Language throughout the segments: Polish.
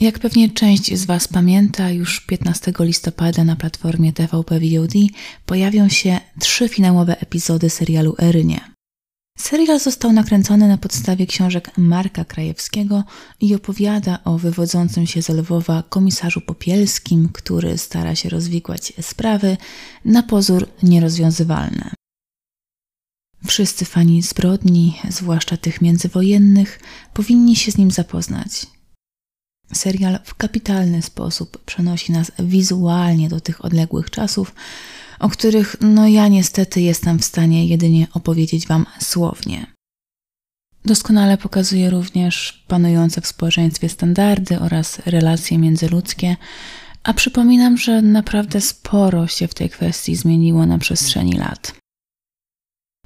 Jak pewnie część z Was pamięta, już 15 listopada na platformie TVP VOD pojawią się trzy finałowe epizody serialu Erynie. Serial został nakręcony na podstawie książek Marka Krajewskiego i opowiada o wywodzącym się z Lwowa komisarzu Popielskim, który stara się rozwikłać sprawy na pozór nierozwiązywalne. Wszyscy fani zbrodni, zwłaszcza tych międzywojennych, powinni się z nim zapoznać. Serial w kapitalny sposób przenosi nas wizualnie do tych odległych czasów, o których no ja niestety jestem w stanie jedynie opowiedzieć Wam słownie. Doskonale pokazuje również panujące w społeczeństwie standardy oraz relacje międzyludzkie, a przypominam, że naprawdę sporo się w tej kwestii zmieniło na przestrzeni lat.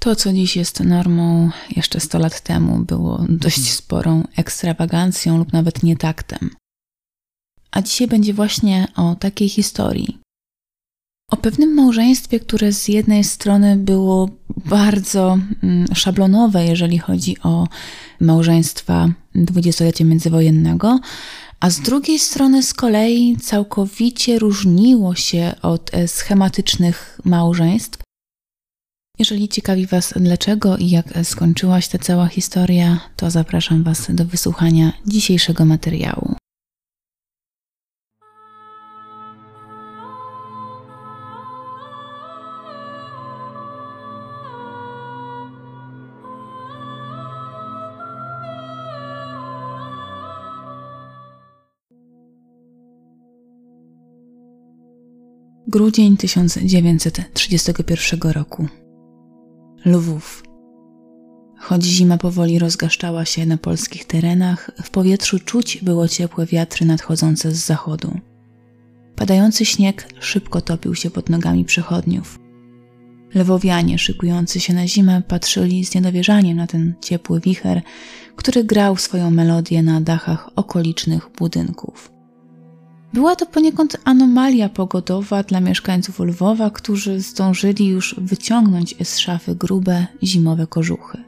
To, co dziś jest normą, jeszcze 100 lat temu było dość sporą ekstrawagancją lub nawet nietaktem. A dzisiaj będzie właśnie o takiej historii. O pewnym małżeństwie, które z jednej strony było bardzo mm, szablonowe, jeżeli chodzi o małżeństwa dwudziestolecia międzywojennego, a z drugiej strony z kolei całkowicie różniło się od e, schematycznych małżeństw, jeżeli ciekawi Was dlaczego i jak skończyła się ta cała historia, to zapraszam Was do wysłuchania dzisiejszego materiału. Grudzień 1931 roku. Lwów. Choć zima powoli rozgaszczała się na polskich terenach, w powietrzu czuć było ciepłe wiatry nadchodzące z zachodu. Padający śnieg szybko topił się pod nogami przechodniów. Lwowianie szykujący się na zimę patrzyli z niedowierzaniem na ten ciepły wicher, który grał swoją melodię na dachach okolicznych budynków. Była to poniekąd anomalia pogodowa dla mieszkańców Lwowa, którzy zdążyli już wyciągnąć z szafy grube zimowe kożuchy.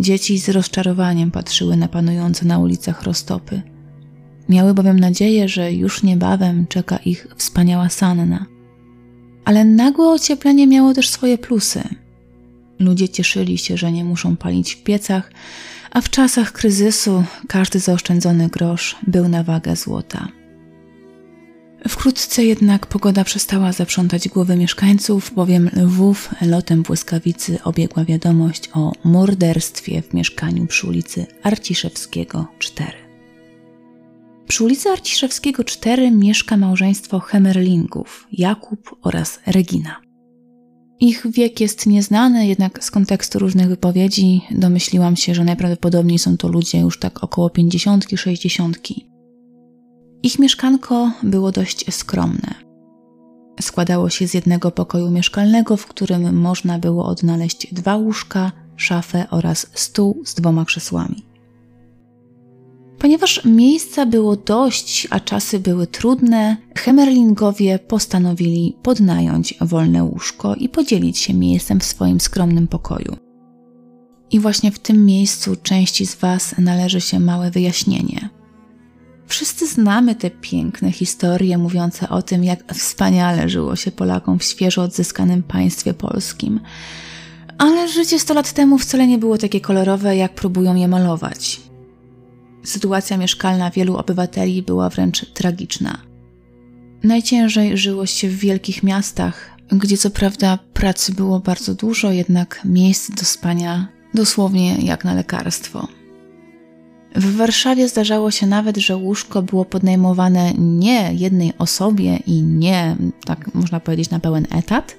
Dzieci z rozczarowaniem patrzyły na panujące na ulicach roztopy. Miały bowiem nadzieję, że już niebawem czeka ich wspaniała sanna. Ale nagłe ocieplenie miało też swoje plusy. Ludzie cieszyli się, że nie muszą palić w piecach, a w czasach kryzysu każdy zaoszczędzony grosz był na wagę złota. Wkrótce jednak pogoda przestała zaprzątać głowy mieszkańców, bowiem Lwów lotem błyskawicy obiegła wiadomość o morderstwie w mieszkaniu przy ulicy Arciszewskiego 4. Przy ulicy Arciszewskiego 4 mieszka małżeństwo Hemerlingów, Jakub oraz Regina. Ich wiek jest nieznany, jednak z kontekstu różnych wypowiedzi domyśliłam się, że najprawdopodobniej są to ludzie już tak około 50-60. Ich mieszkanko było dość skromne. Składało się z jednego pokoju mieszkalnego, w którym można było odnaleźć dwa łóżka, szafę oraz stół z dwoma krzesłami. Ponieważ miejsca było dość, a czasy były trudne, Hemerlingowie postanowili podnająć wolne łóżko i podzielić się miejscem w swoim skromnym pokoju. I właśnie w tym miejscu części z Was należy się małe wyjaśnienie – Wszyscy znamy te piękne historie mówiące o tym, jak wspaniale żyło się Polakom w świeżo odzyskanym państwie polskim. Ale życie 100 lat temu wcale nie było takie kolorowe, jak próbują je malować. Sytuacja mieszkalna wielu obywateli była wręcz tragiczna. Najciężej żyło się w wielkich miastach, gdzie co prawda pracy było bardzo dużo, jednak miejsc do spania dosłownie jak na lekarstwo. W Warszawie zdarzało się nawet, że łóżko było podnajmowane nie jednej osobie i nie, tak można powiedzieć, na pełen etat,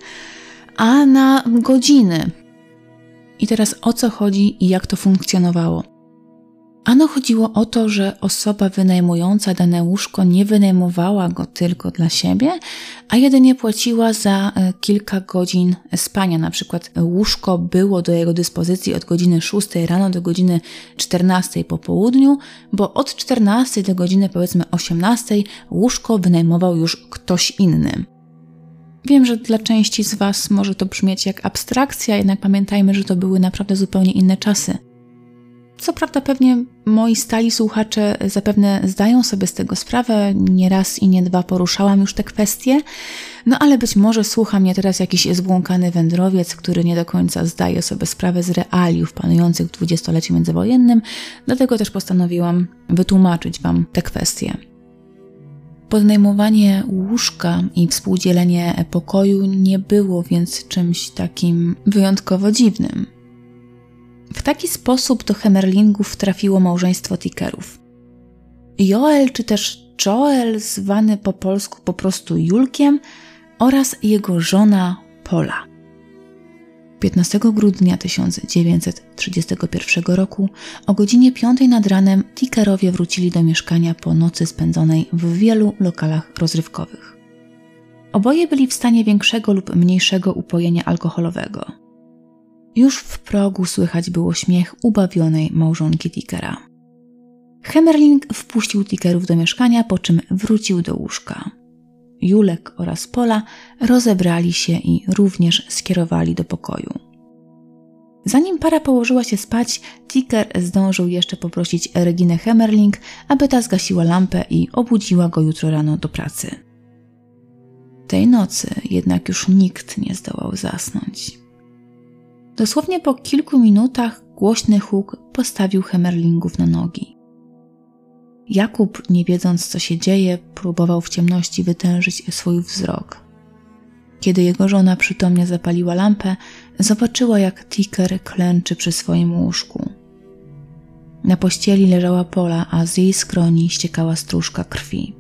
a na godziny. I teraz o co chodzi i jak to funkcjonowało? Ano chodziło o to, że osoba wynajmująca dane łóżko nie wynajmowała go tylko dla siebie, a jedynie płaciła za e, kilka godzin spania. Na przykład łóżko było do jego dyspozycji od godziny 6 rano do godziny 14 po południu, bo od 14 do godziny powiedzmy 18 łóżko wynajmował już ktoś inny. Wiem, że dla części z Was może to brzmieć jak abstrakcja, jednak pamiętajmy, że to były naprawdę zupełnie inne czasy. Co prawda, pewnie moi stali słuchacze zapewne zdają sobie z tego sprawę, nie raz i nie dwa poruszałam już te kwestie, no ale być może słucha mnie teraz jakiś zbłąkany wędrowiec, który nie do końca zdaje sobie sprawę z realiów panujących w dwudziestoleciu międzywojennym, dlatego też postanowiłam wytłumaczyć Wam te kwestie. Podnajmowanie łóżka i współdzielenie pokoju nie było więc czymś takim wyjątkowo dziwnym. W taki sposób do Hemerlingów trafiło małżeństwo Tickerów. Joel, czy też Joel, zwany po polsku po prostu Julkiem, oraz jego żona Pola. 15 grudnia 1931 roku o godzinie 5 nad ranem Tickerowie wrócili do mieszkania po nocy spędzonej w wielu lokalach rozrywkowych. Oboje byli w stanie większego lub mniejszego upojenia alkoholowego. Już w progu słychać było śmiech ubawionej małżonki Tickera. Hemmerling wpuścił Tickerów do mieszkania, po czym wrócił do łóżka. Julek oraz Pola rozebrali się i również skierowali do pokoju. Zanim para położyła się spać, Ticker zdążył jeszcze poprosić Reginę Hemmerling, aby ta zgasiła lampę i obudziła go jutro rano do pracy. Tej nocy jednak już nikt nie zdołał zasnąć. Dosłownie po kilku minutach głośny huk postawił Hemmerlingów na nogi. Jakub, nie wiedząc co się dzieje, próbował w ciemności wytężyć swój wzrok. Kiedy jego żona przytomnie zapaliła lampę, zobaczyła jak Ticker klęczy przy swoim łóżku. Na pościeli leżała Pola, a z jej skroni ściekała stróżka krwi.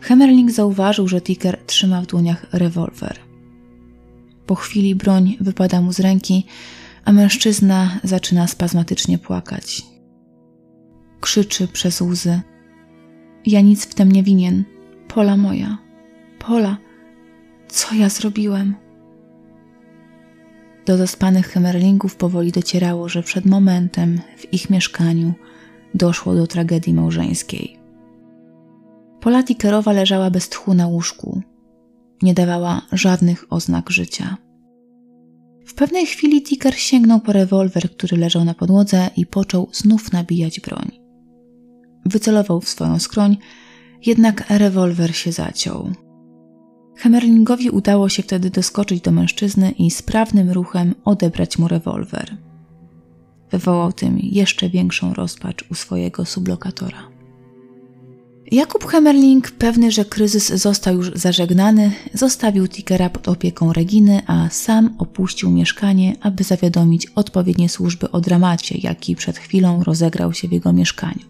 Hemmerling zauważył, że Ticker trzyma w dłoniach rewolwer. Po chwili broń wypada mu z ręki, a mężczyzna zaczyna spazmatycznie płakać. Krzyczy przez łzy. Ja nic w tym nie winien. Pola moja. Pola, co ja zrobiłem? Do zaspanych Hemerlingów powoli docierało, że przed momentem w ich mieszkaniu doszło do tragedii małżeńskiej. Pola Tickerowa leżała bez tchu na łóżku. Nie dawała żadnych oznak życia. W pewnej chwili Ticker sięgnął po rewolwer, który leżał na podłodze i począł znów nabijać broń. Wycelował w swoją skroń, jednak rewolwer się zaciął. Hemerlingowi udało się wtedy doskoczyć do mężczyzny i sprawnym ruchem odebrać mu rewolwer. Wywołał tym jeszcze większą rozpacz u swojego sublokatora. Jakub Hemerling, pewny, że kryzys został już zażegnany, zostawił Tickera pod opieką Reginy, a sam opuścił mieszkanie, aby zawiadomić odpowiednie służby o dramacie, jaki przed chwilą rozegrał się w jego mieszkaniu.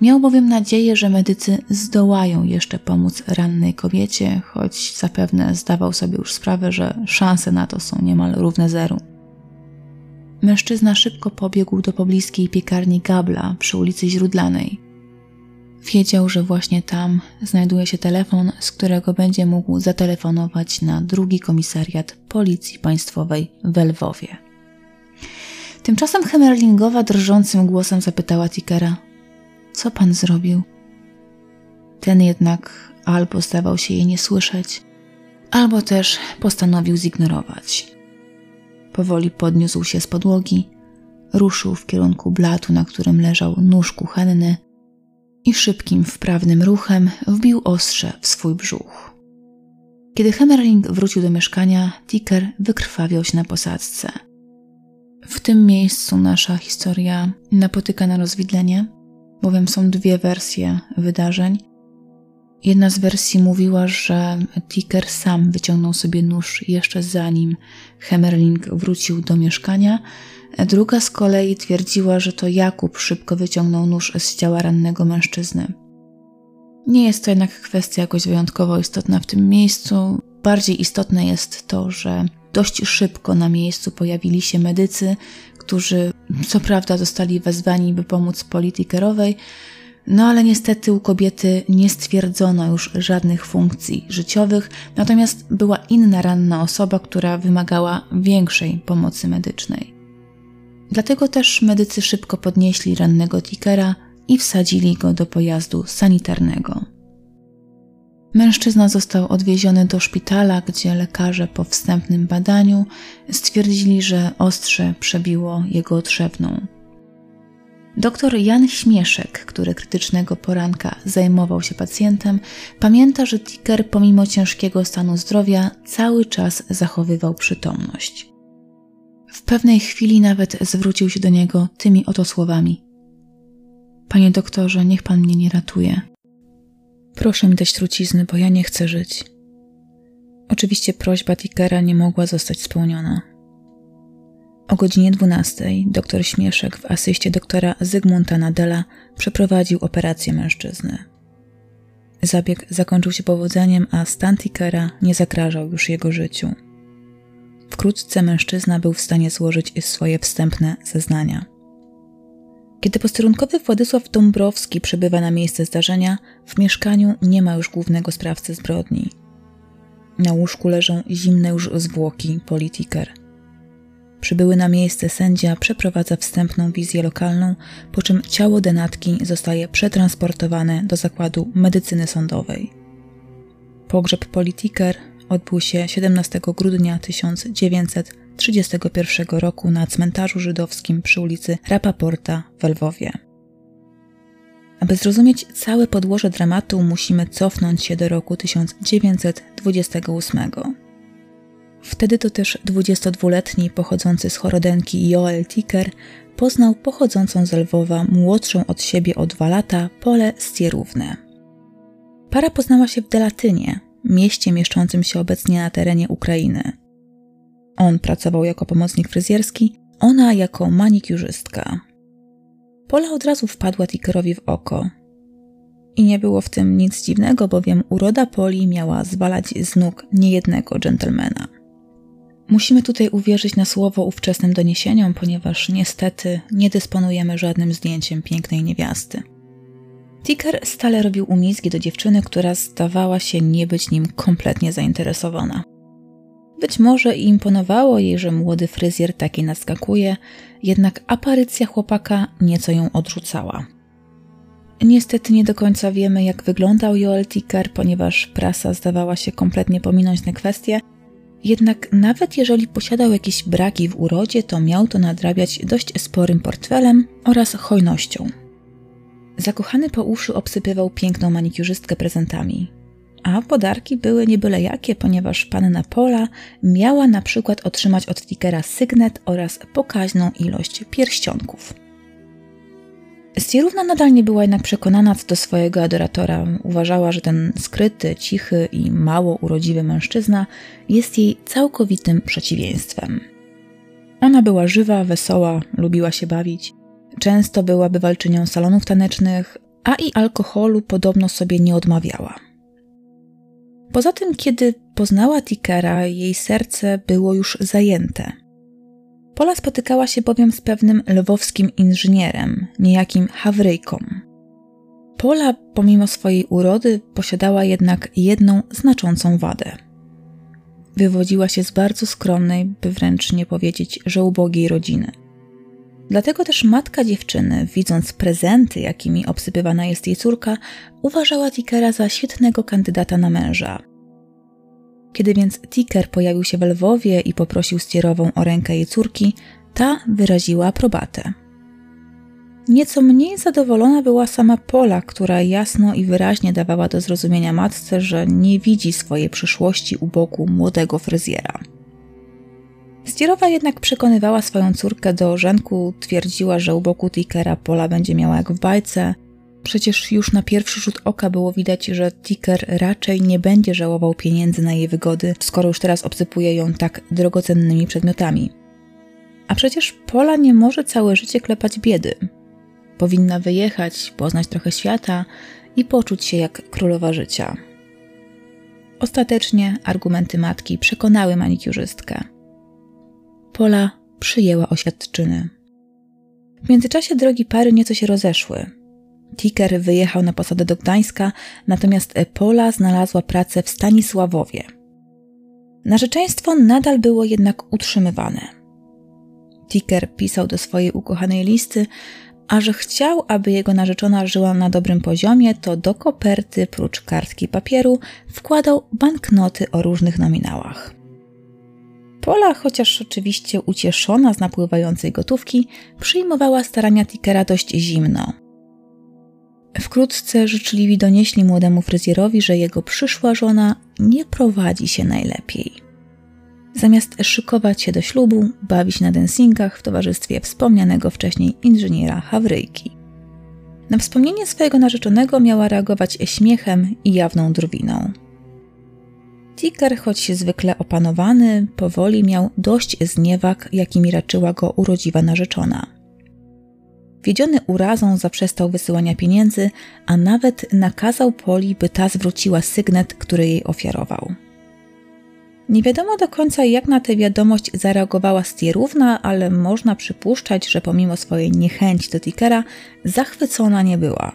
Miał bowiem nadzieję, że medycy zdołają jeszcze pomóc rannej kobiecie, choć zapewne zdawał sobie już sprawę, że szanse na to są niemal równe zeru. Mężczyzna szybko pobiegł do pobliskiej piekarni Gabla przy ulicy Źródlanej. Wiedział, że właśnie tam znajduje się telefon, z którego będzie mógł zatelefonować na drugi komisariat Policji Państwowej w Lwowie. Tymczasem Hemerlingowa drżącym głosem zapytała Tickera – co pan zrobił? Ten jednak albo zdawał się jej nie słyszeć, albo też postanowił zignorować. Powoli podniósł się z podłogi, ruszył w kierunku blatu, na którym leżał nóż kuchenny i szybkim, wprawnym ruchem wbił ostrze w swój brzuch. Kiedy Hemmerling wrócił do mieszkania, Ticker wykrwawiał się na posadzce. W tym miejscu nasza historia napotyka na rozwidlenie, bowiem są dwie wersje wydarzeń. Jedna z wersji mówiła, że Ticker sam wyciągnął sobie nóż jeszcze zanim Hemmerling wrócił do mieszkania. Druga z kolei twierdziła, że to Jakub szybko wyciągnął nóż z ciała rannego mężczyzny. Nie jest to jednak kwestia jakoś wyjątkowo istotna w tym miejscu. Bardziej istotne jest to, że dość szybko na miejscu pojawili się medycy, którzy co prawda zostali wezwani, by pomóc politykerowej, no ale niestety u kobiety nie stwierdzono już żadnych funkcji życiowych, natomiast była inna ranna osoba, która wymagała większej pomocy medycznej. Dlatego też medycy szybko podnieśli rannego Tickera i wsadzili go do pojazdu sanitarnego. Mężczyzna został odwieziony do szpitala, gdzie lekarze po wstępnym badaniu stwierdzili, że ostrze przebiło jego trzewną. Doktor Jan Śmieszek, który krytycznego poranka zajmował się pacjentem, pamięta, że Ticker pomimo ciężkiego stanu zdrowia cały czas zachowywał przytomność. W pewnej chwili nawet zwrócił się do niego tymi oto słowami: Panie doktorze, niech pan mnie nie ratuje. Proszę mi dać trucizny, bo ja nie chcę żyć. Oczywiście prośba Tickera nie mogła zostać spełniona. O godzinie 12 doktor Śmieszek w asyście doktora Zygmunta Nadela przeprowadził operację mężczyzny. Zabieg zakończył się powodzeniem, a stan Tickera nie zagrażał już jego życiu. Wkrótce mężczyzna był w stanie złożyć swoje wstępne zeznania. Kiedy posterunkowy Władysław Dąbrowski przybywa na miejsce zdarzenia, w mieszkaniu nie ma już głównego sprawcy zbrodni. Na łóżku leżą zimne już zwłoki politiker. Przybyły na miejsce sędzia przeprowadza wstępną wizję lokalną, po czym ciało denatki zostaje przetransportowane do zakładu medycyny sądowej. Pogrzeb politiker odbył się 17 grudnia 1931 roku na cmentarzu żydowskim przy ulicy Rapaporta w Lwowie. Aby zrozumieć całe podłoże dramatu, musimy cofnąć się do roku 1928. Wtedy to też 22-letni pochodzący z Chorodenki Joel Ticker poznał pochodzącą z Lwowa młodszą od siebie o dwa lata Pole Stierównę. Para poznała się w Delatynie, mieście mieszczącym się obecnie na terenie Ukrainy. On pracował jako pomocnik fryzjerski, ona jako manikiurzystka. Pola od razu wpadła Tickerowi w oko. I nie było w tym nic dziwnego, bowiem uroda Poli miała zwalać z nóg niejednego dżentelmena. Musimy tutaj uwierzyć na słowo ówczesnym doniesieniom, ponieważ niestety nie dysponujemy żadnym zdjęciem pięknej niewiasty. Ticker stale robił umizgi do dziewczyny, która zdawała się nie być nim kompletnie zainteresowana. Być może imponowało jej, że młody fryzjer taki naskakuje, jednak aparycja chłopaka nieco ją odrzucała. Niestety nie do końca wiemy, jak wyglądał Joel Ticker, ponieważ prasa zdawała się kompletnie pominąć tę kwestię, jednak nawet jeżeli posiadał jakieś braki w urodzie, to miał to nadrabiać dość sporym portfelem oraz hojnością. Zakochany po uszy obsypywał piękną manikiurzystkę prezentami. A podarki były nie byle jakie, ponieważ panna Pola miała na przykład otrzymać od Tickera sygnet oraz pokaźną ilość pierścionków. Stierówna nadal nie była jednak przekonana co do swojego adoratora. Uważała, że ten skryty, cichy i mało urodziwy mężczyzna jest jej całkowitym przeciwieństwem. Ona była żywa, wesoła, lubiła się bawić. Często była bywalczynią salonów tanecznych, a i alkoholu podobno sobie nie odmawiała. Poza tym, kiedy poznała Tickera, jej serce było już zajęte. Pola spotykała się bowiem z pewnym lwowskim inżynierem, niejakim Hawryjką. Pola, pomimo swojej urody, posiadała jednak jedną znaczącą wadę. Wywodziła się z bardzo skromnej, by wręcz nie powiedzieć, że ubogiej rodziny. Dlatego też matka dziewczyny, widząc prezenty, jakimi obsypywana jest jej córka, uważała Tickera za świetnego kandydata na męża. Kiedy więc Ticker pojawił się w Lwowie i poprosił stierową o rękę jej córki, ta wyraziła aprobatę. Nieco mniej zadowolona była sama Pola, która jasno i wyraźnie dawała do zrozumienia matce, że nie widzi swojej przyszłości u boku młodego fryzjera. Stierowa jednak przekonywała swoją córkę do ożenku, twierdziła, że u boku Tickera Pola będzie miała jak w bajce. Przecież już na pierwszy rzut oka było widać, że Ticker raczej nie będzie żałował pieniędzy na jej wygody, skoro już teraz obsypuje ją tak drogocennymi przedmiotami. A przecież Pola nie może całe życie klepać biedy. Powinna wyjechać, poznać trochę świata i poczuć się jak królowa życia. Ostatecznie argumenty matki przekonały manikiurzystkę. Pola przyjęła oświadczyny. W międzyczasie drogi pary nieco się rozeszły. Ticker wyjechał na posadę do Gdańska, natomiast Pola znalazła pracę w Stanisławowie. Narzeczeństwo nadal było jednak utrzymywane. Ticker pisał do swojej ukochanej listy, a że chciał, aby jego narzeczona żyła na dobrym poziomie, to do koperty, prócz kartki papieru, wkładał banknoty o różnych nominałach. Pola, chociaż oczywiście ucieszona z napływającej gotówki, przyjmowała starania Tickera dość zimno. Wkrótce życzliwi donieśli młodemu fryzjerowi, że jego przyszła żona nie prowadzi się najlepiej. Zamiast szykować się do ślubu, bawić na dancingach w towarzystwie wspomnianego wcześniej inżyniera Hawryjki. Na wspomnienie swojego narzeczonego miała reagować śmiechem i jawną drwiną. Ticker, choć zwykle opanowany, powoli miał dość zniewag, jakimi raczyła go urodziwa narzeczona. Wiedziony urazą zaprzestał wysyłania pieniędzy, a nawet nakazał Poli, by ta zwróciła sygnet, który jej ofiarował. Nie wiadomo do końca, jak na tę wiadomość zareagowała Stierówna, ale można przypuszczać, że pomimo swojej niechęci do Tickera, zachwycona nie była.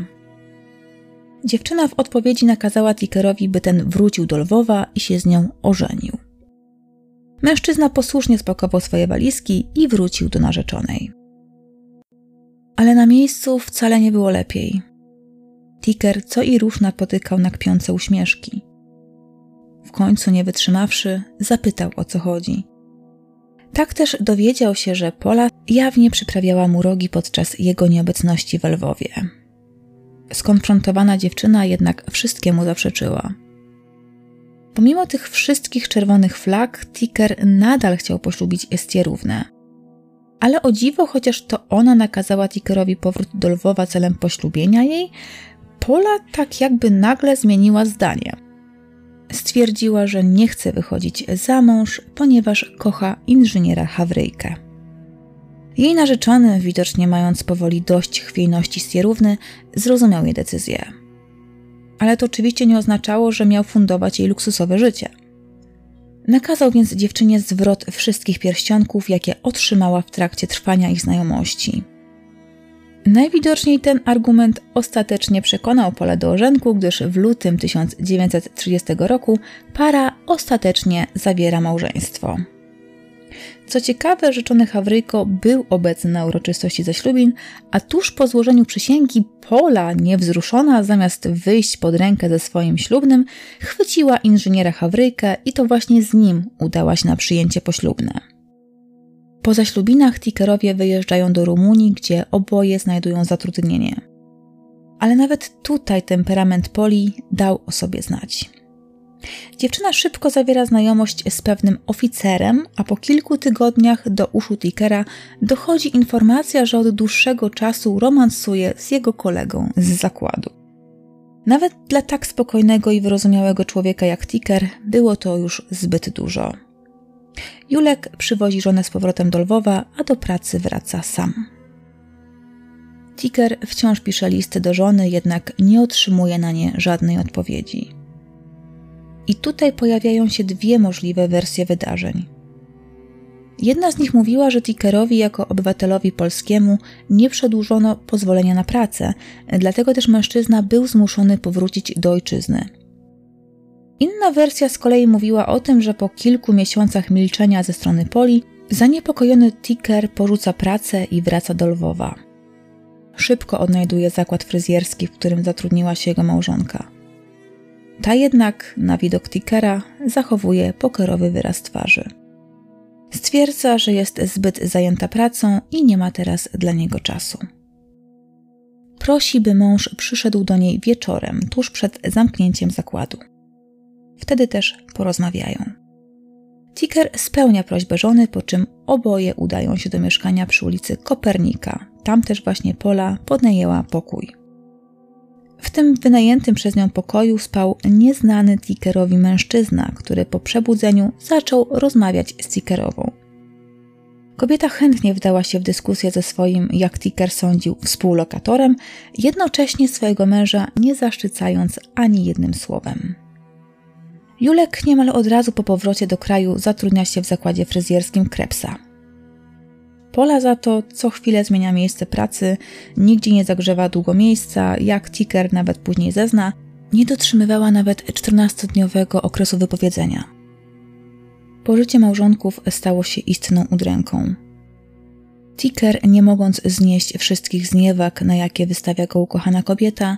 Dziewczyna w odpowiedzi nakazała Tickerowi, by ten wrócił do Lwowa i się z nią ożenił. Mężczyzna posłusznie spakował swoje walizki i wrócił do narzeczonej. Ale na miejscu wcale nie było lepiej. Ticker co i róż napotykał na kpiące uśmieszki. W końcu, nie wytrzymawszy, zapytał o co chodzi. Tak też dowiedział się, że Pola jawnie przyprawiała mu rogi podczas jego nieobecności w Lwowie. Skonfrontowana dziewczyna jednak wszystkiemu zaprzeczyła. Pomimo tych wszystkich czerwonych flag, Ticker nadal chciał poślubić Estierównę. Ale o dziwo, chociaż to ona nakazała Tickerowi powrót do Lwowa celem poślubienia jej, Pola tak jakby nagle zmieniła zdanie. Stwierdziła, że nie chce wychodzić za mąż, ponieważ kocha inżyniera Hawryjkę. Jej narzeczony, widocznie mając powoli dość chwiejności stierówny, zrozumiał jej decyzję. Ale to oczywiście nie oznaczało, że miał fundować jej luksusowe życie. Nakazał więc dziewczynie zwrot wszystkich pierścionków, jakie otrzymała w trakcie trwania ich znajomości. Najwidoczniej ten argument ostatecznie przekonał Pole do orzenku, gdyż w lutym 1930 roku para ostatecznie zawiera małżeństwo. Co ciekawe, rzeczony Hawryjko był obecny na uroczystości zaślubin, a tuż po złożeniu przysięgi Pola, niewzruszona, zamiast wyjść pod rękę ze swoim ślubnym, chwyciła inżyniera Hawryjkę i to właśnie z nim udała się na przyjęcie poślubne. Po zaślubinach Tickerowie wyjeżdżają do Rumunii, gdzie oboje znajdują zatrudnienie. Ale nawet tutaj temperament Poli dał o sobie znać. Dziewczyna szybko zawiera znajomość z pewnym oficerem, a po kilku tygodniach do uszu Tickera dochodzi informacja, że od dłuższego czasu romansuje z jego kolegą z zakładu. Nawet dla tak spokojnego i wyrozumiałego człowieka jak Ticker było to już zbyt dużo. Julek przywozi żonę z powrotem do Lwowa, a do pracy wraca sam. Ticker wciąż pisze listy do żony, jednak nie otrzymuje na nie żadnej odpowiedzi. I tutaj pojawiają się dwie możliwe wersje wydarzeń. Jedna z nich mówiła, że Tickerowi jako obywatelowi polskiemu nie przedłużono pozwolenia na pracę, dlatego też mężczyzna był zmuszony powrócić do ojczyzny. Inna wersja z kolei mówiła o tym, że po kilku miesiącach milczenia ze strony Poli, zaniepokojony Ticker porzuca pracę i wraca do Lwowa. Szybko odnajduje zakład fryzjerski, w którym zatrudniła się jego małżonka. Ta jednak, na widok Tickera, zachowuje pokerowy wyraz twarzy. Stwierdza, że jest zbyt zajęta pracą i nie ma teraz dla niego czasu. Prosi, by mąż przyszedł do niej wieczorem, tuż przed zamknięciem zakładu. Wtedy też porozmawiają. Ticker spełnia prośbę żony, po czym oboje udają się do mieszkania przy ulicy Kopernika. Tam też właśnie Pola podnajęła pokój. W tym wynajętym przez nią pokoju spał nieznany Tickerowi mężczyzna, który po przebudzeniu zaczął rozmawiać z Tickerową. Kobieta chętnie wdała się w dyskusję ze swoim, jak Ticker sądził, współlokatorem, jednocześnie swojego męża nie zaszczycając ani jednym słowem. Julek niemal od razu po powrocie do kraju zatrudnia się w zakładzie fryzjerskim Krepsa. Pola za to co chwilę zmienia miejsce pracy, nigdzie nie zagrzewa długo miejsca, jak Ticker nawet później zezna, nie dotrzymywała nawet 14-dniowego okresu wypowiedzenia. Pożycie małżonków stało się istną udręką. Ticker, nie mogąc znieść wszystkich zniewag, na jakie wystawia go ukochana kobieta,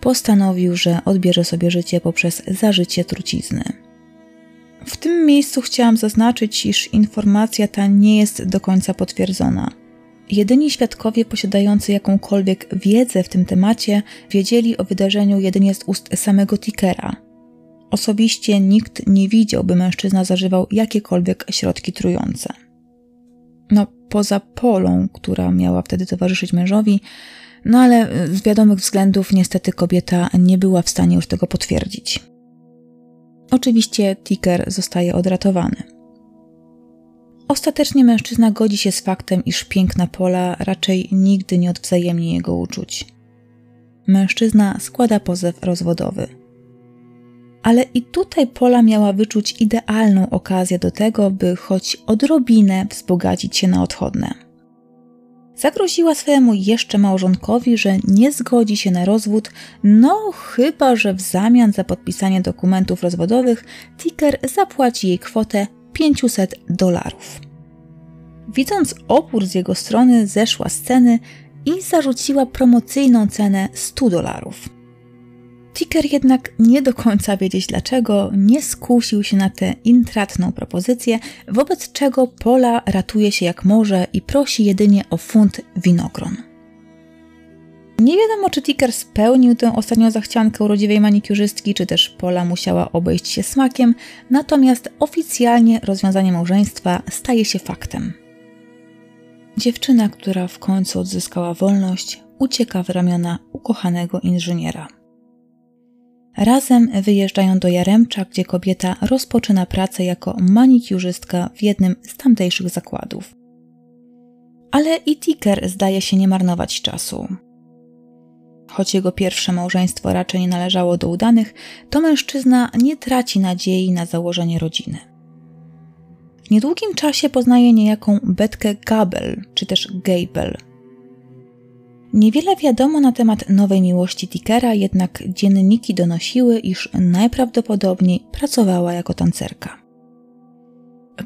postanowił, że odbierze sobie życie poprzez zażycie trucizny. W tym miejscu chciałam zaznaczyć, iż informacja ta nie jest do końca potwierdzona. Jedyni świadkowie posiadający jakąkolwiek wiedzę w tym temacie wiedzieli o wydarzeniu jedynie z ust samego Tickera. Osobiście nikt nie widział, by mężczyzna zażywał jakiekolwiek środki trujące. No, poza Polą, która miała wtedy towarzyszyć mężowi, no ale z wiadomych względów niestety kobieta nie była w stanie już tego potwierdzić. Oczywiście Ticker zostaje odratowany. Ostatecznie mężczyzna godzi się z faktem, iż piękna Pola raczej nigdy nie odwzajemni jego uczuć. Mężczyzna składa pozew rozwodowy. Ale i tutaj Pola miała wyczuć idealną okazję do tego, by choć odrobinę wzbogacić się na odchodne. Zagroziła swojemu jeszcze małżonkowi, że nie zgodzi się na rozwód, no chyba, że w zamian za podpisanie dokumentów rozwodowych Ticker zapłaci jej kwotę 500 dolarów. Widząc opór z jego strony, zeszła z ceny i zarzuciła promocyjną cenę 100 dolarów. Ticker jednak nie do końca wiedzieć dlaczego nie skusił się na tę intratną propozycję, wobec czego Pola ratuje się jak może i prosi jedynie o funt winogron. Nie wiadomo, czy Ticker spełnił tę ostatnią zachciankę urodziwej manikiurzystki, czy też Pola musiała obejść się smakiem, natomiast oficjalnie rozwiązanie małżeństwa staje się faktem. Dziewczyna, która w końcu odzyskała wolność, ucieka w ramiona ukochanego inżyniera. Razem wyjeżdżają do Jaremcza, gdzie kobieta rozpoczyna pracę jako manikiurzystka w jednym z tamtejszych zakładów. Ale i Ticker zdaje się nie marnować czasu. Choć jego pierwsze małżeństwo raczej nie należało do udanych, to mężczyzna nie traci nadziei na założenie rodziny. W niedługim czasie poznaje niejaką Betkę Gabel, czy też Gable – Niewiele wiadomo na temat nowej miłości Tickera, jednak dzienniki donosiły, iż najprawdopodobniej pracowała jako tancerka.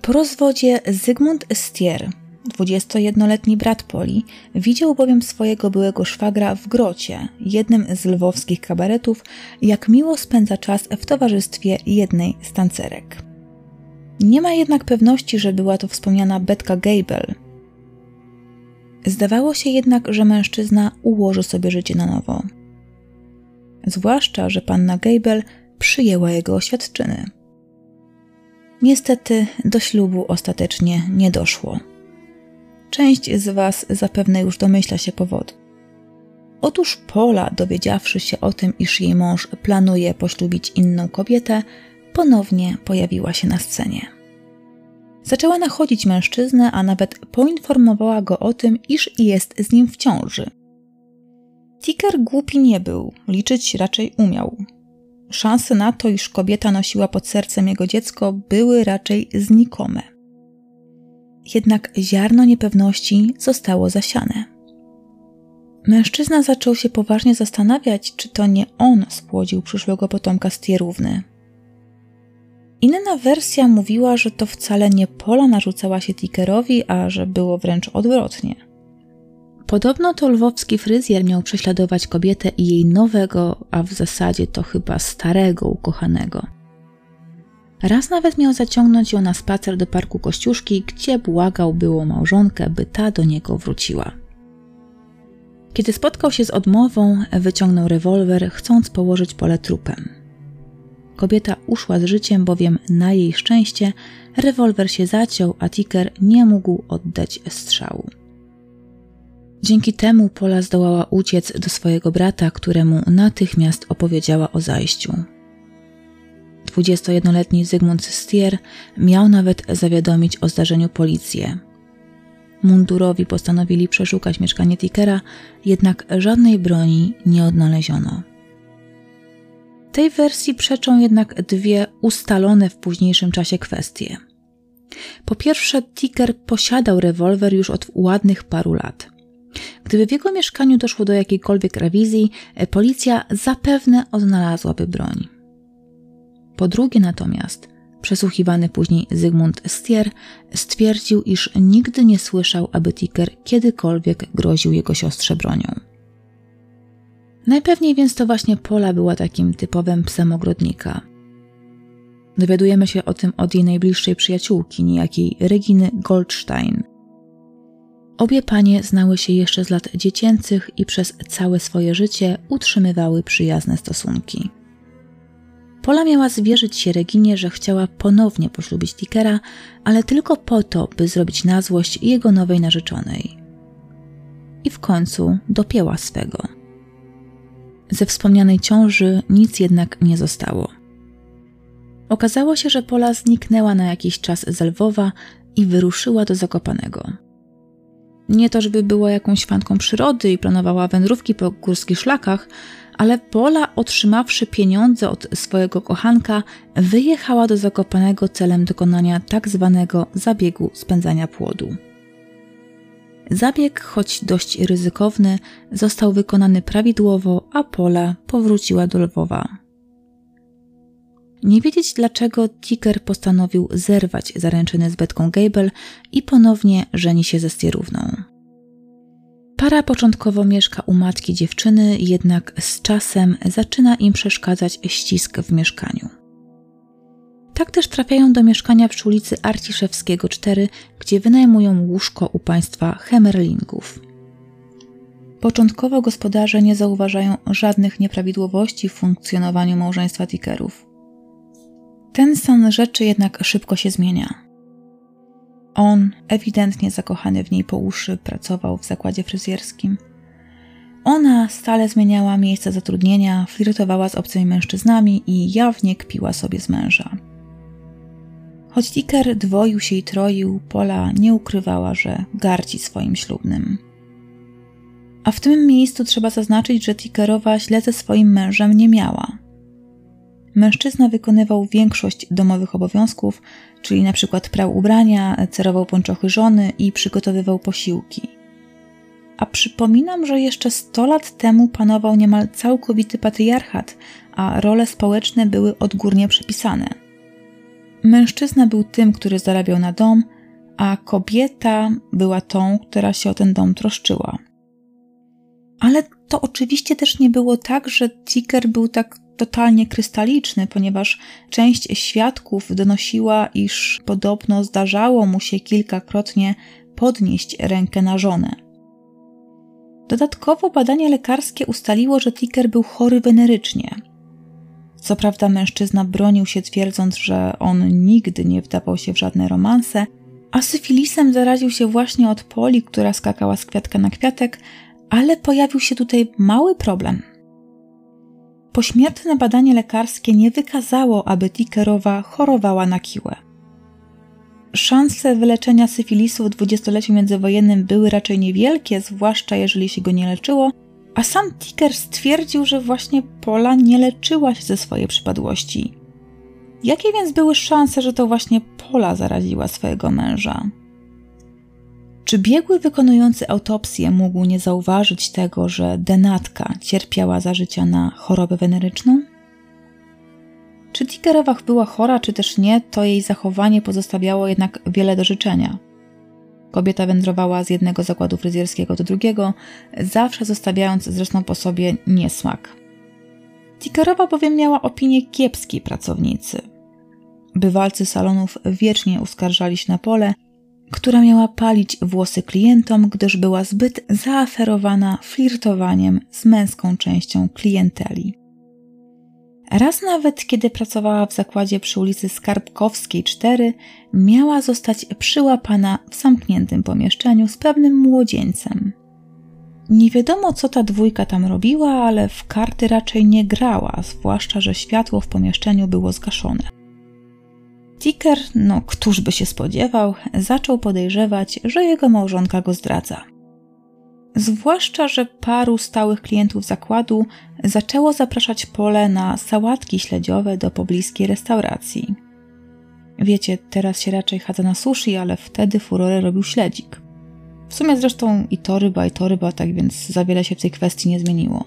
Po rozwodzie Zygmunt Stier, 21-letni brat Poli, widział bowiem swojego byłego szwagra w Grocie, jednym z lwowskich kabaretów, jak miło spędza czas w towarzystwie jednej z tancerek. Nie ma jednak pewności, że była to wspomniana Betka Gable, Zdawało się jednak, że mężczyzna ułoży sobie życie na nowo. Zwłaszcza, że panna Gable przyjęła jego oświadczyny. Niestety do ślubu ostatecznie nie doszło. Część z Was zapewne już domyśla się powodu. Otóż Pola, dowiedziawszy się o tym, iż jej mąż planuje poślubić inną kobietę, ponownie pojawiła się na scenie. Zaczęła nachodzić mężczyznę, a nawet poinformowała go o tym, iż jest z nim w ciąży. Ticker głupi nie był, liczyć raczej umiał. Szanse na to, iż kobieta nosiła pod sercem jego dziecko, były raczej znikome. Jednak ziarno niepewności zostało zasiane. Mężczyzna zaczął się poważnie zastanawiać, czy to nie on spłodził przyszłego potomka Stierówny. Inna wersja mówiła, że to wcale nie Pola narzucała się Tickerowi, a że było wręcz odwrotnie. Podobno to lwowski fryzjer miał prześladować kobietę i jej nowego, a w zasadzie to chyba starego ukochanego. Raz nawet miał zaciągnąć ją na spacer do parku Kościuszki, gdzie błagał było małżonkę, by ta do niego wróciła. Kiedy spotkał się z odmową, wyciągnął rewolwer, chcąc położyć pole trupem. Kobieta uszła z życiem, bowiem na jej szczęście rewolwer się zaciął, a Ticker nie mógł oddać strzału. Dzięki temu Pola zdołała uciec do swojego brata, któremu natychmiast opowiedziała o zajściu. 21-letni Zygmunt Stier miał nawet zawiadomić o zdarzeniu policję. Mundurowi postanowili przeszukać mieszkanie Tickera, jednak żadnej broni nie odnaleziono. Tej wersji przeczą jednak dwie ustalone w późniejszym czasie kwestie. Po pierwsze, Ticker posiadał rewolwer już od ładnych paru lat. Gdyby w jego mieszkaniu doszło do jakiejkolwiek rewizji, policja zapewne odnalazłaby broń. Po drugie natomiast, przesłuchiwany później Zygmunt Stier stwierdził, iż nigdy nie słyszał, aby Ticker kiedykolwiek groził jego siostrze bronią. Najpewniej więc to właśnie Pola była takim typowym psem ogrodnika. Dowiadujemy się o tym od jej najbliższej przyjaciółki, niejakiej Reginy Goldstein. Obie panie znały się jeszcze z lat dziecięcych i przez całe swoje życie utrzymywały przyjazne stosunki. Pola miała zwierzyć się Reginie, że chciała ponownie poślubić Tickera, ale tylko po to, by zrobić na złość jego nowej narzeczonej. I w końcu dopięła swego. Ze wspomnianej ciąży nic jednak nie zostało. Okazało się, że Pola zniknęła na jakiś czas z Lwowa i wyruszyła do Zakopanego. Nie to, żeby była jakąś fanką przyrody i planowała wędrówki po górskich szlakach, ale Pola, otrzymawszy pieniądze od swojego kochanka, wyjechała do Zakopanego celem dokonania tak zwanego zabiegu spędzania płodu. Zabieg, choć dość ryzykowny, został wykonany prawidłowo, a Pola powróciła do Lwowa. Nie wiedzieć dlaczego Ticker postanowił zerwać zaręczyny z Betką Gable i ponownie żeni się ze stierówną. Para początkowo mieszka u matki dziewczyny, jednak z czasem zaczyna im przeszkadzać ścisk w mieszkaniu. Tak też trafiają do mieszkania przy ulicy Arciszewskiego 4, gdzie wynajmują łóżko u państwa Hemerlingów. Początkowo gospodarze nie zauważają żadnych nieprawidłowości w funkcjonowaniu małżeństwa Tickerów. Ten stan rzeczy jednak szybko się zmienia. On, ewidentnie zakochany w niej po uszy, pracował w zakładzie fryzjerskim. Ona stale zmieniała miejsce zatrudnienia, flirtowała z obcymi mężczyznami i jawnie kpiła sobie z męża. Choć Dicker dwoił się i troił, Pola nie ukrywała, że gardzi swoim ślubnym. A w tym miejscu trzeba zaznaczyć, że Tickerowa źle ze swoim mężem nie miała. Mężczyzna wykonywał większość domowych obowiązków, czyli na przykład prał ubrania, cerował pończochy żony i przygotowywał posiłki. A przypominam, że jeszcze 100 lat temu panował niemal całkowity patriarchat, a role społeczne były odgórnie przepisane. Mężczyzna był tym, który zarabiał na dom, a kobieta była tą, która się o ten dom troszczyła. Ale to oczywiście też nie było tak, że Ticker był tak totalnie krystaliczny, ponieważ część świadków donosiła, iż podobno zdarzało mu się kilkakrotnie podnieść rękę na żonę. Dodatkowo badanie lekarskie ustaliło, że Ticker był chory wenerycznie. Co prawda mężczyzna bronił się twierdząc, że on nigdy nie wdawał się w żadne romanse, a syfilisem zaraził się właśnie od Poli, która skakała z kwiatka na kwiatek, ale pojawił się tutaj mały problem – Pośmiertne badanie lekarskie nie wykazało, aby Tickerowa chorowała na kiłę. Szanse wyleczenia syfilisu w dwudziestoleciu międzywojennym były raczej niewielkie, zwłaszcza jeżeli się go nie leczyło, a sam Ticker stwierdził, że właśnie Pola nie leczyła się ze swojej przypadłości. Jakie więc były szanse, że to właśnie Pola zaraziła swojego męża? Czy biegły wykonujący autopsję mógł nie zauważyć tego, że denatka cierpiała za życia na chorobę weneryczną? Czy Tickerowach była chora, czy też nie, to jej zachowanie pozostawiało jednak wiele do życzenia. Kobieta wędrowała z jednego zakładu fryzjerskiego do drugiego, zawsze zostawiając zresztą po sobie niesmak. Tickerowa bowiem miała opinię kiepskiej pracownicy. Bywalcy salonów wiecznie uskarżali się na pole, która miała palić włosy klientom, gdyż była zbyt zaaferowana flirtowaniem z męską częścią klienteli. Raz nawet, kiedy pracowała w zakładzie przy ulicy Skarbkowskiej 4, miała zostać przyłapana w zamkniętym pomieszczeniu z pewnym młodzieńcem. Nie wiadomo, co ta dwójka tam robiła, ale w karty raczej nie grała, zwłaszcza, że światło w pomieszczeniu było zgaszone. Ticker, no któż by się spodziewał, zaczął podejrzewać, że jego małżonka go zdradza. Zwłaszcza, że paru stałych klientów zakładu zaczęło zapraszać pole na sałatki śledziowe do pobliskiej restauracji. Wiecie, teraz się raczej chadza na sushi, ale wtedy furorę robił śledzik. W sumie zresztą i to ryba, i to ryba, tak więc za wiele się w tej kwestii nie zmieniło.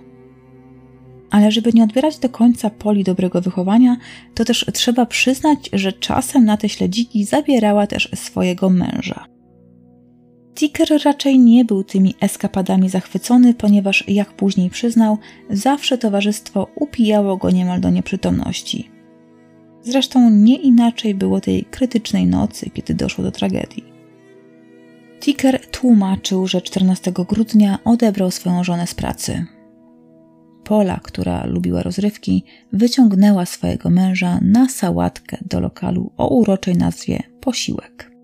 Ale żeby nie odbierać do końca poli dobrego wychowania, to też trzeba przyznać, że czasem na te śledziki zabierała też swojego męża. Ticker raczej nie był tymi eskapadami zachwycony, ponieważ, jak później przyznał, zawsze towarzystwo upijało go niemal do nieprzytomności. Zresztą nie inaczej było tej krytycznej nocy, kiedy doszło do tragedii. Ticker tłumaczył, że 14 grudnia odebrał swoją żonę z pracy. Pola, która lubiła rozrywki, wyciągnęła swojego męża na sałatkę do lokalu o uroczej nazwie Posiłek.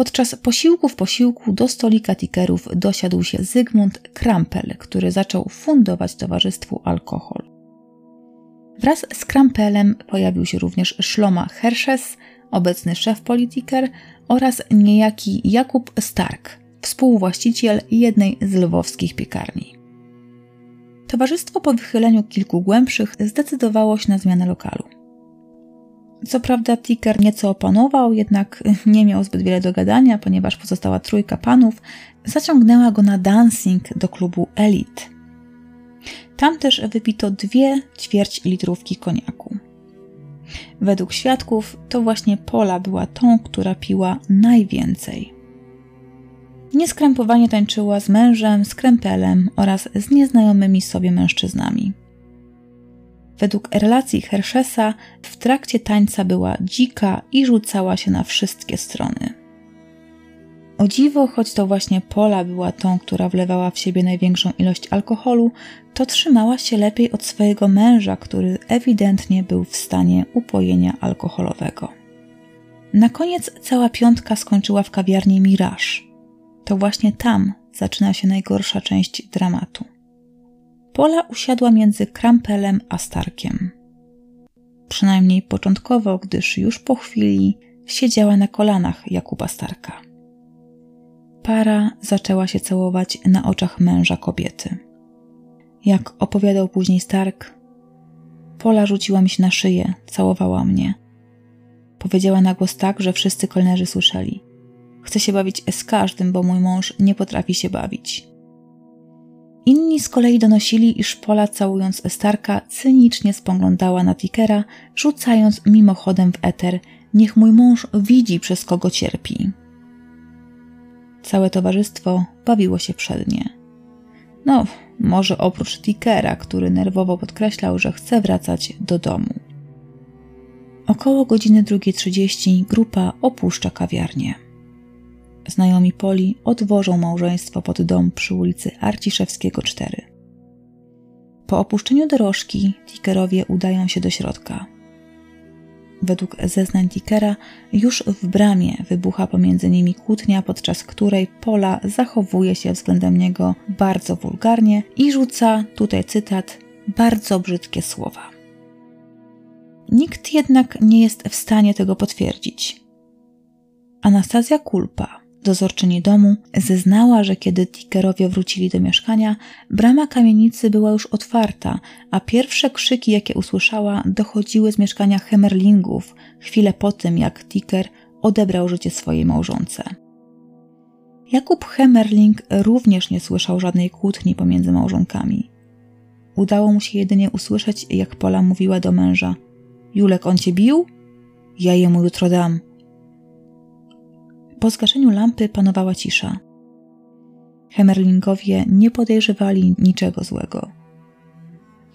Podczas posiłku w posiłku do stolika tikerów dosiadł się Zygmunt Krampel, który zaczął fundować towarzystwu alkohol. Wraz z Krampelem pojawił się również Szloma Hersches, obecny szef Politiker oraz niejaki Jakub Stark, współwłaściciel jednej z lwowskich piekarni. Towarzystwo po wychyleniu kilku głębszych zdecydowało się na zmianę lokalu. Co prawda Ticker nieco opanował, jednak nie miał zbyt wiele do gadania, ponieważ pozostała trójka panów zaciągnęła go na dancing do klubu Elite. Tam też wypito dwie ćwierć litrówki koniaku. Według świadków to właśnie Pola była tą, która piła najwięcej. Nieskrępowanie tańczyła z mężem, z krępelem oraz z nieznajomymi sobie mężczyznami. Według relacji Hershesa w trakcie tańca była dzika i rzucała się na wszystkie strony. O dziwo, choć to właśnie Pola była tą, która wlewała w siebie największą ilość alkoholu, to trzymała się lepiej od swojego męża, który ewidentnie był w stanie upojenia alkoholowego. Na koniec cała piątka skończyła w kawiarni Mirage. To właśnie tam zaczyna się najgorsza część dramatu. Pola usiadła między Krampelem a Starkiem. Przynajmniej początkowo, gdyż już po chwili siedziała na kolanach Jakuba Starka. Para zaczęła się całować na oczach męża kobiety. Jak opowiadał później Stark, Pola rzuciła mi się na szyję, całowała mnie. Powiedziała na głos tak, że wszyscy kolnerzy słyszeli. Chcę się bawić z każdym, bo mój mąż nie potrafi się bawić. Inni z kolei donosili, iż Pola całując Starka cynicznie spoglądała na Tikera, rzucając mimochodem w eter niech mój mąż widzi, przez kogo cierpi. Całe towarzystwo bawiło się przednie. No, może oprócz Tikera, który nerwowo podkreślał, że chce wracać do domu. Około godziny 2.30 grupa opuszcza kawiarnię. Znajomi Poli odwożą małżeństwo pod dom przy ulicy Arciszewskiego 4. Po opuszczeniu dorożki Tikerowie udają się do środka. Według zeznań Tickera już w bramie wybucha pomiędzy nimi kłótnia, podczas której Pola zachowuje się względem niego bardzo wulgarnie i rzuca, tutaj cytat, bardzo brzydkie słowa. Nikt jednak nie jest w stanie tego potwierdzić. Anastazja Kulpa, Dozorczyni domu zeznała, że kiedy Tickerowie wrócili do mieszkania, brama kamienicy była już otwarta, a pierwsze krzyki, jakie usłyszała, dochodziły z mieszkania Hemerlingów chwilę po tym, jak Ticker odebrał życie swojej małżonce. Jakub Hemerling również nie słyszał żadnej kłótni pomiędzy małżonkami. Udało mu się jedynie usłyszeć, jak Pola mówiła do męża: Julek, on cię bił? Ja jemu jutro dam. Po zgaszeniu lampy panowała cisza. Hemerlingowie nie podejrzewali niczego złego.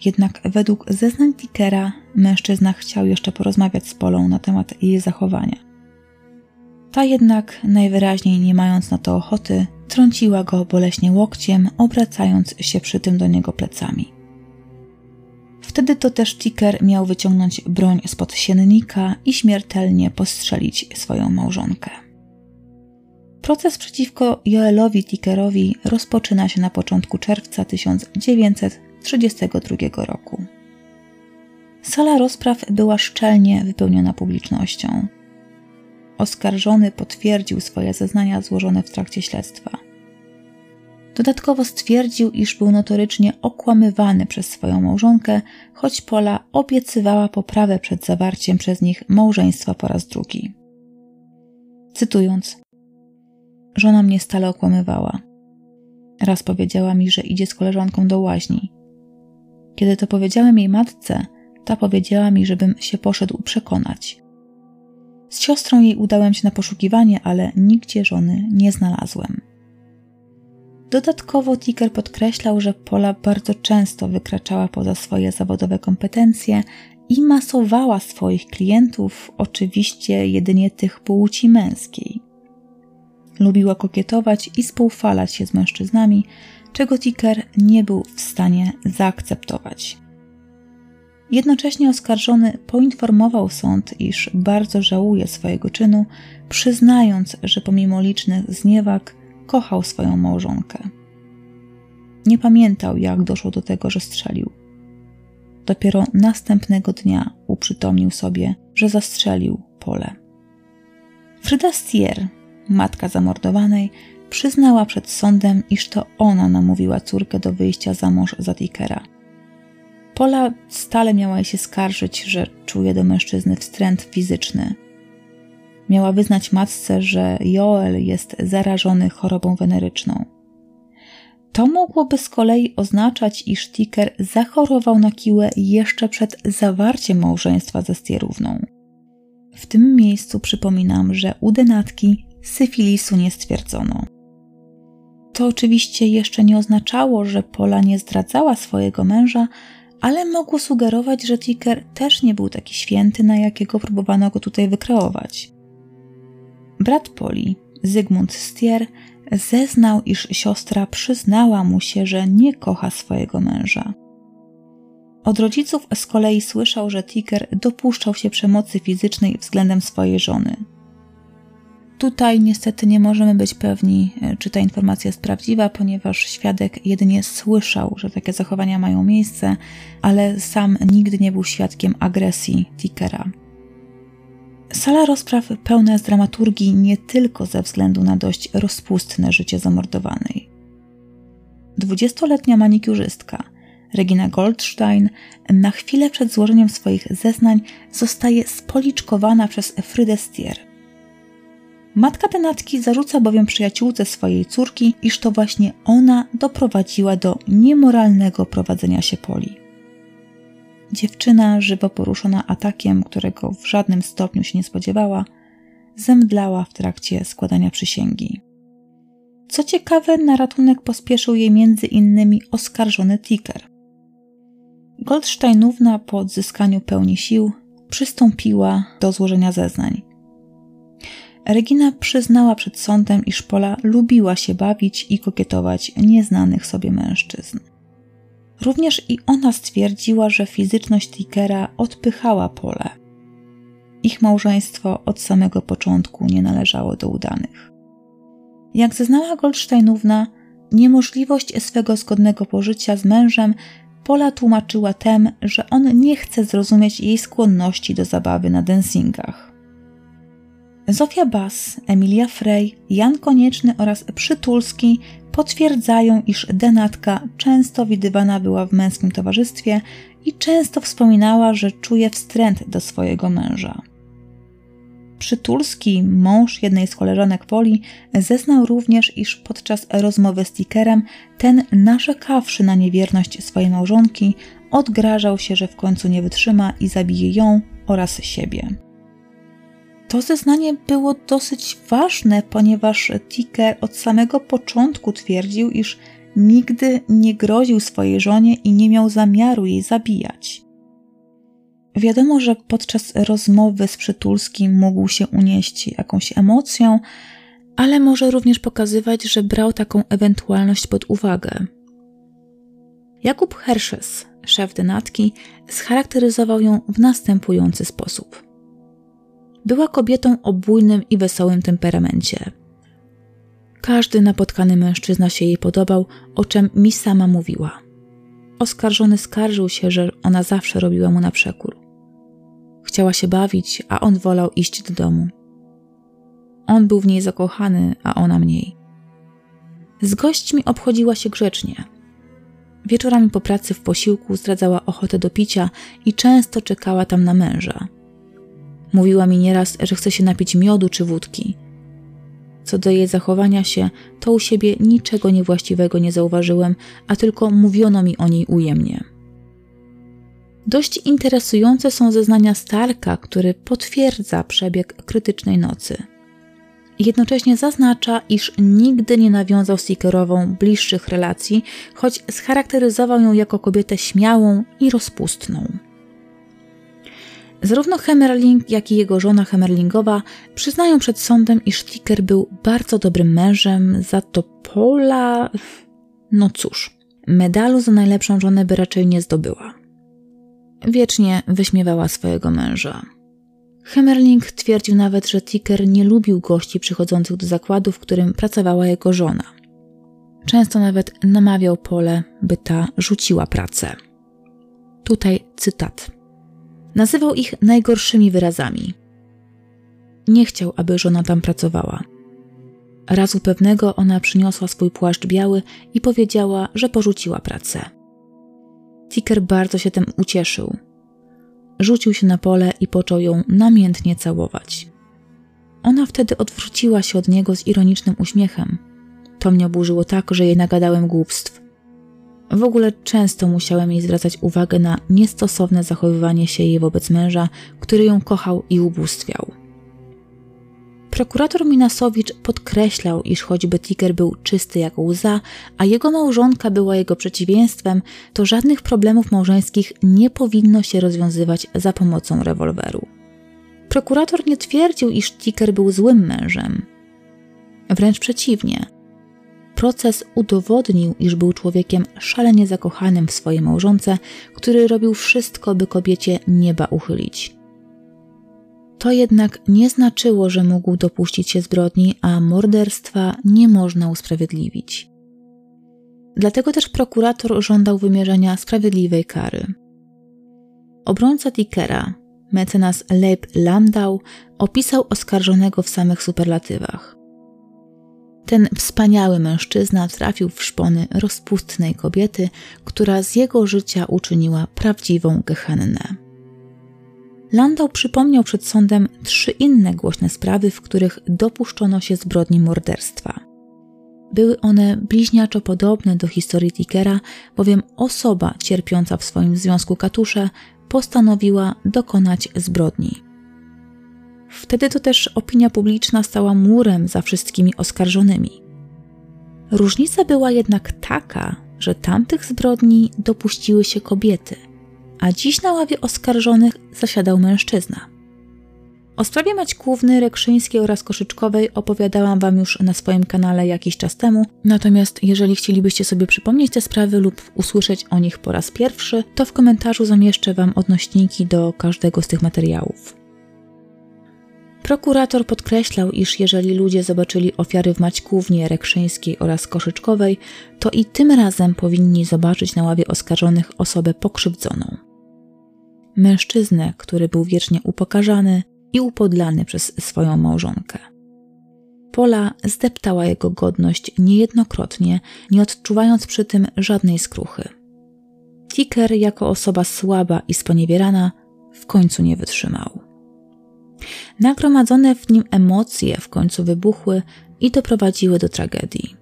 Jednak według zeznań Tickera mężczyzna chciał jeszcze porozmawiać z Polą na temat jej zachowania. Ta jednak, najwyraźniej nie mając na to ochoty, trąciła go boleśnie łokciem, obracając się przy tym do niego plecami. Wtedy to też Ticker miał wyciągnąć broń spod siennika i śmiertelnie postrzelić swoją małżonkę. Proces przeciwko Joelowi Tickerowi rozpoczyna się na początku czerwca 1932 roku. Sala rozpraw była szczelnie wypełniona publicznością. Oskarżony potwierdził swoje zeznania złożone w trakcie śledztwa. Dodatkowo stwierdził, iż był notorycznie okłamywany przez swoją małżonkę, choć Pola obiecywała poprawę przed zawarciem przez nich małżeństwa po raz drugi. Cytując, Żona mnie stale okłamywała. Raz powiedziała mi, że idzie z koleżanką do łaźni. Kiedy to powiedziałem jej matce, ta powiedziała mi, żebym się poszedł przekonać. Z siostrą jej udałem się na poszukiwanie, ale nigdzie żony nie znalazłem. Dodatkowo Ticker podkreślał, że Pola bardzo często wykraczała poza swoje zawodowe kompetencje i masowała swoich klientów, oczywiście jedynie tych płci męskiej. Lubiła kokietować i spoufalać się z mężczyznami, czego Ticker nie był w stanie zaakceptować. Jednocześnie oskarżony poinformował sąd, iż bardzo żałuje swojego czynu, przyznając, że pomimo licznych zniewag kochał swoją małżonkę. Nie pamiętał, jak doszło do tego, że strzelił. Dopiero następnego dnia uprzytomnił sobie, że zastrzelił pole. Frida Stier, matka zamordowanej, przyznała przed sądem, iż to ona namówiła córkę do wyjścia za mąż za Tickera. Pola stale miała się skarżyć, że czuje do mężczyzny wstręt fizyczny. Miała wyznać matce, że Joel jest zarażony chorobą weneryczną. To mogłoby z kolei oznaczać, iż Ticker zachorował na kiłę jeszcze przed zawarciem małżeństwa ze Stierówną. W tym miejscu przypominam, że u denatki syfilisu nie stwierdzono. To oczywiście jeszcze nie oznaczało, że Pola nie zdradzała swojego męża, ale mogło sugerować, że Ticker też nie był taki święty, na jakiego próbowano go tutaj wykreować. Brat Poli, Zygmunt Stier, zeznał, iż siostra przyznała mu się, że nie kocha swojego męża. Od rodziców z kolei słyszał, że Ticker dopuszczał się przemocy fizycznej względem swojej żony. Tutaj niestety nie możemy być pewni, e, czy ta informacja jest prawdziwa, ponieważ świadek jedynie słyszał, że takie zachowania mają miejsce, ale sam nigdy nie był świadkiem agresji Tickera. Sala rozpraw pełna jest dramaturgii nie tylko ze względu na dość rozpustne życie zamordowanej. Dwudziestoletnia manikiurzystka Regina Goldstein na chwilę przed złożeniem swoich zeznań zostaje spoliczkowana przez Frydę Stier. Matka tenatki zarzuca bowiem przyjaciółce swojej córki, iż to właśnie ona doprowadziła do niemoralnego prowadzenia się Poli. Dziewczyna, żywo poruszona atakiem, którego w żadnym stopniu się nie spodziewała, zemdlała w trakcie składania przysięgi. Co ciekawe, na ratunek pospieszył jej między innymi oskarżony Ticker. Goldsteinówna po odzyskaniu pełni sił przystąpiła do złożenia zeznań. Regina przyznała przed sądem, iż Pola lubiła się bawić i kokietować nieznanych sobie mężczyzn. Również i ona stwierdziła, że fizyczność Tickera odpychała pole. Ich małżeństwo od samego początku nie należało do udanych. Jak zeznała Goldsteinówna, niemożliwość swego zgodnego pożycia z mężem Pola tłumaczyła tem, że on nie chce zrozumieć jej skłonności do zabawy na dancingach. Zofia Bass, Emilia Frey, Jan Konieczny oraz Przytulski potwierdzają, iż denatka często widywana była w męskim towarzystwie i często wspominała, że czuje wstręt do swojego męża. Przytulski, mąż jednej z koleżanek Poli, zeznał również, iż podczas rozmowy z Tickerem ten, narzekawszy na niewierność swojej małżonki, odgrażał się, że w końcu nie wytrzyma i zabije ją oraz siebie. To zeznanie było dosyć ważne, ponieważ Ticker od samego początku twierdził, iż nigdy nie groził swojej żonie i nie miał zamiaru jej zabijać. Wiadomo, że podczas rozmowy z Przytulskim mógł się unieść jakąś emocją, ale może również pokazywać, że brał taką ewentualność pod uwagę. Jakub Herszes, szef denatki, scharakteryzował ją w następujący sposób. Była kobietą o bujnym i wesołym temperamencie. Każdy napotkany mężczyzna się jej podobał, o czym mi sama mówiła. Oskarżony skarżył się, że ona zawsze robiła mu na przekór. Chciała się bawić, a on wolał iść do domu. On był w niej zakochany, a ona mniej. Z gośćmi obchodziła się grzecznie. Wieczorami po pracy w posiłku zdradzała ochotę do picia i często czekała tam na męża. Mówiła mi nieraz, że chce się napić miodu czy wódki. Co do jej zachowania się, to u siebie niczego niewłaściwego nie zauważyłem, a tylko mówiono mi o niej ujemnie. Dość interesujące są zeznania Starka, który potwierdza przebieg krytycznej nocy. Jednocześnie zaznacza, iż nigdy nie nawiązał z Ickerową bliższych relacji, choć scharakteryzował ją jako kobietę śmiałą i rozpustną. Zarówno Hemerling, jak i jego żona Hemerlingowa przyznają przed sądem, iż Ticker był bardzo dobrym mężem, za to Pola... No cóż, medalu za najlepszą żonę by raczej nie zdobyła. Wiecznie wyśmiewała swojego męża. Hemerling twierdził nawet, że Ticker nie lubił gości przychodzących do zakładu, w którym pracowała jego żona. Często nawet namawiał Pole, by ta rzuciła pracę. Tutaj cytat. Nazywał ich najgorszymi wyrazami. Nie chciał, aby żona tam pracowała. Razu pewnego ona przyniosła swój płaszcz biały i powiedziała, że porzuciła pracę. Ticker bardzo się tym ucieszył. Rzucił się na pole i począł ją namiętnie całować. Ona wtedy odwróciła się od niego z ironicznym uśmiechem. To mnie oburzyło tak, że jej nagadałem głupstw. W ogóle często musiałem jej zwracać uwagę na niestosowne zachowywanie się jej wobec męża, który ją kochał i ubóstwiał. Prokurator Minasowicz podkreślał, iż choćby Tiger był czysty jak łza, a jego małżonka była jego przeciwieństwem, to żadnych problemów małżeńskich nie powinno się rozwiązywać za pomocą rewolweru. Prokurator nie twierdził, iż Tiger był złym mężem. Wręcz przeciwnie. Proces udowodnił, iż był człowiekiem szalenie zakochanym w swojej małżonce, który robił wszystko, by kobiecie nieba uchylić. To jednak nie znaczyło, że mógł dopuścić się zbrodni, a morderstwa nie można usprawiedliwić. Dlatego też prokurator żądał wymierzenia sprawiedliwej kary. Obrońca Dickera, mecenas Leib Landau, opisał oskarżonego w samych superlatywach. Ten wspaniały mężczyzna trafił w szpony rozpustnej kobiety, która z jego życia uczyniła prawdziwą gehennę. Landau przypomniał przed sądem trzy inne głośne sprawy, w których dopuszczono się zbrodni morderstwa. Były one bliźniaczo podobne do historii Tickera, bowiem osoba cierpiąca w swoim związku katusze postanowiła dokonać zbrodni. Wtedy to też opinia publiczna stała murem za wszystkimi oskarżonymi. Różnica była jednak taka, że tamtych zbrodni dopuściły się kobiety – a dziś na ławie oskarżonych zasiadał mężczyzna. O sprawie Maćkówny, Rekszyńskiej oraz Koszyczkowej opowiadałam Wam już na swoim kanale jakiś czas temu, natomiast jeżeli chcielibyście sobie przypomnieć te sprawy lub usłyszeć o nich po raz pierwszy, to w komentarzu zamieszczę Wam odnośniki do każdego z tych materiałów. Prokurator podkreślał, iż jeżeli ludzie zobaczyli ofiary w Maćkównie, Rekszyńskiej oraz Koszyczkowej, to i tym razem powinni zobaczyć na ławie oskarżonych osobę pokrzywdzoną mężczyznę, który był wiecznie upokarzany i upodlany przez swoją małżonkę. Pola zdeptała jego godność niejednokrotnie, nie odczuwając przy tym żadnej skruchy. Ticker, jako osoba słaba i sponiewierana, w końcu nie wytrzymał. Nagromadzone w nim emocje w końcu wybuchły i doprowadziły do tragedii.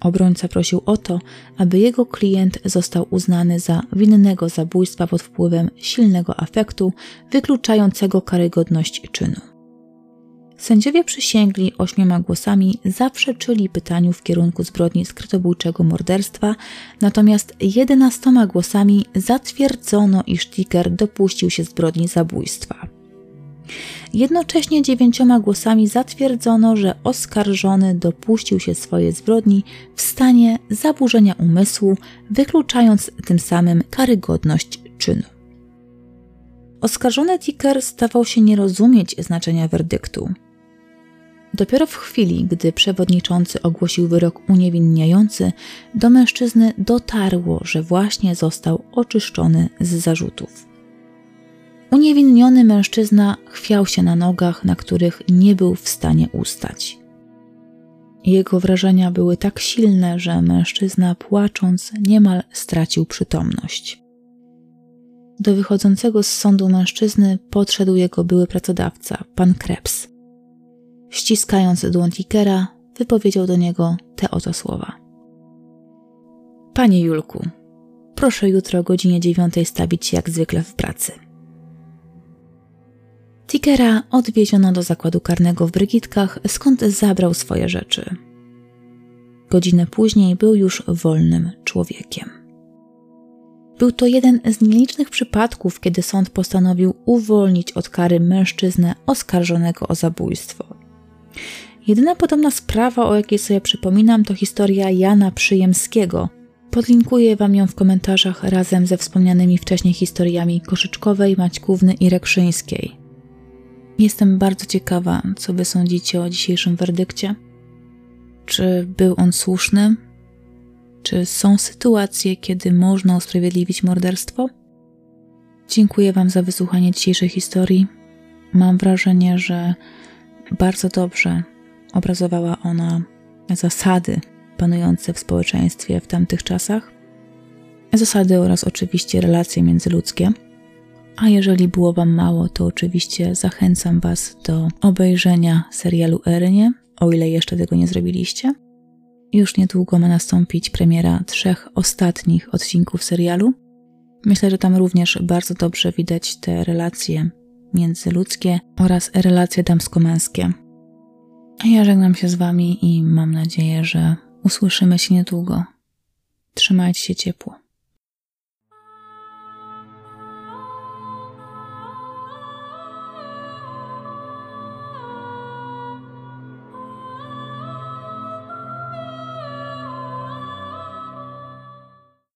Obrońca prosił o to, aby jego klient został uznany za winnego zabójstwa pod wpływem silnego afektu, wykluczającego karygodność czynu. Sędziowie przysięgli ośmioma głosami zaprzeczyli pytaniu w kierunku zbrodni skrytobójczego morderstwa, natomiast jedenastoma głosami zatwierdzono, iż Ticker dopuścił się zbrodni zabójstwa. Jednocześnie dziewięcioma głosami zatwierdzono, że oskarżony dopuścił się swojej zbrodni w stanie zaburzenia umysłu, wykluczając tym samym karygodność czynu. Oskarżony Ticker stawał się nie rozumieć znaczenia werdyktu. Dopiero w chwili, gdy przewodniczący ogłosił wyrok uniewinniający, do mężczyzny dotarło, że właśnie został oczyszczony z zarzutów. Uniewinniony mężczyzna chwiał się na nogach, na których nie był w stanie ustać. Jego wrażenia były tak silne, że mężczyzna płacząc niemal stracił przytomność. Do wychodzącego z sądu mężczyzny podszedł jego były pracodawca, pan Krebs. Ściskając dłoń Tikera, wypowiedział do niego te oto słowa. Panie Julku, proszę jutro o godzinie dziewiątej stawić się jak zwykle w pracy. Tickera odwieziono do zakładu karnego w Brygitkach, skąd zabrał swoje rzeczy. Godzinę później był już wolnym człowiekiem. Był to jeden z nielicznych przypadków, kiedy sąd postanowił uwolnić od kary mężczyznę oskarżonego o zabójstwo. Jedyna podobna sprawa, o jakiej sobie przypominam, to historia Jana Przyjemskiego. Podlinkuję Wam ją w komentarzach razem ze wspomnianymi wcześniej historiami Koszyczkowej, Maćkówny i Rekszyńskiej. Jestem bardzo ciekawa, co Wy sądzicie o dzisiejszym werdykcie. Czy był on słuszny? Czy są sytuacje, kiedy można usprawiedliwić morderstwo? Dziękuję Wam za wysłuchanie dzisiejszej historii. Mam wrażenie, że bardzo dobrze obrazowała ona zasady panujące w społeczeństwie w tamtych czasach, zasady oraz oczywiście relacje międzyludzkie. A jeżeli było Wam mało, to oczywiście zachęcam Was do obejrzenia serialu Erynie, o ile jeszcze tego nie zrobiliście. Już niedługo ma nastąpić premiera trzech ostatnich odcinków serialu. Myślę, że tam również bardzo dobrze widać te relacje międzyludzkie oraz relacje damsko-męskie. Ja żegnam się z Wami i mam nadzieję, że usłyszymy się niedługo. Trzymajcie się ciepło.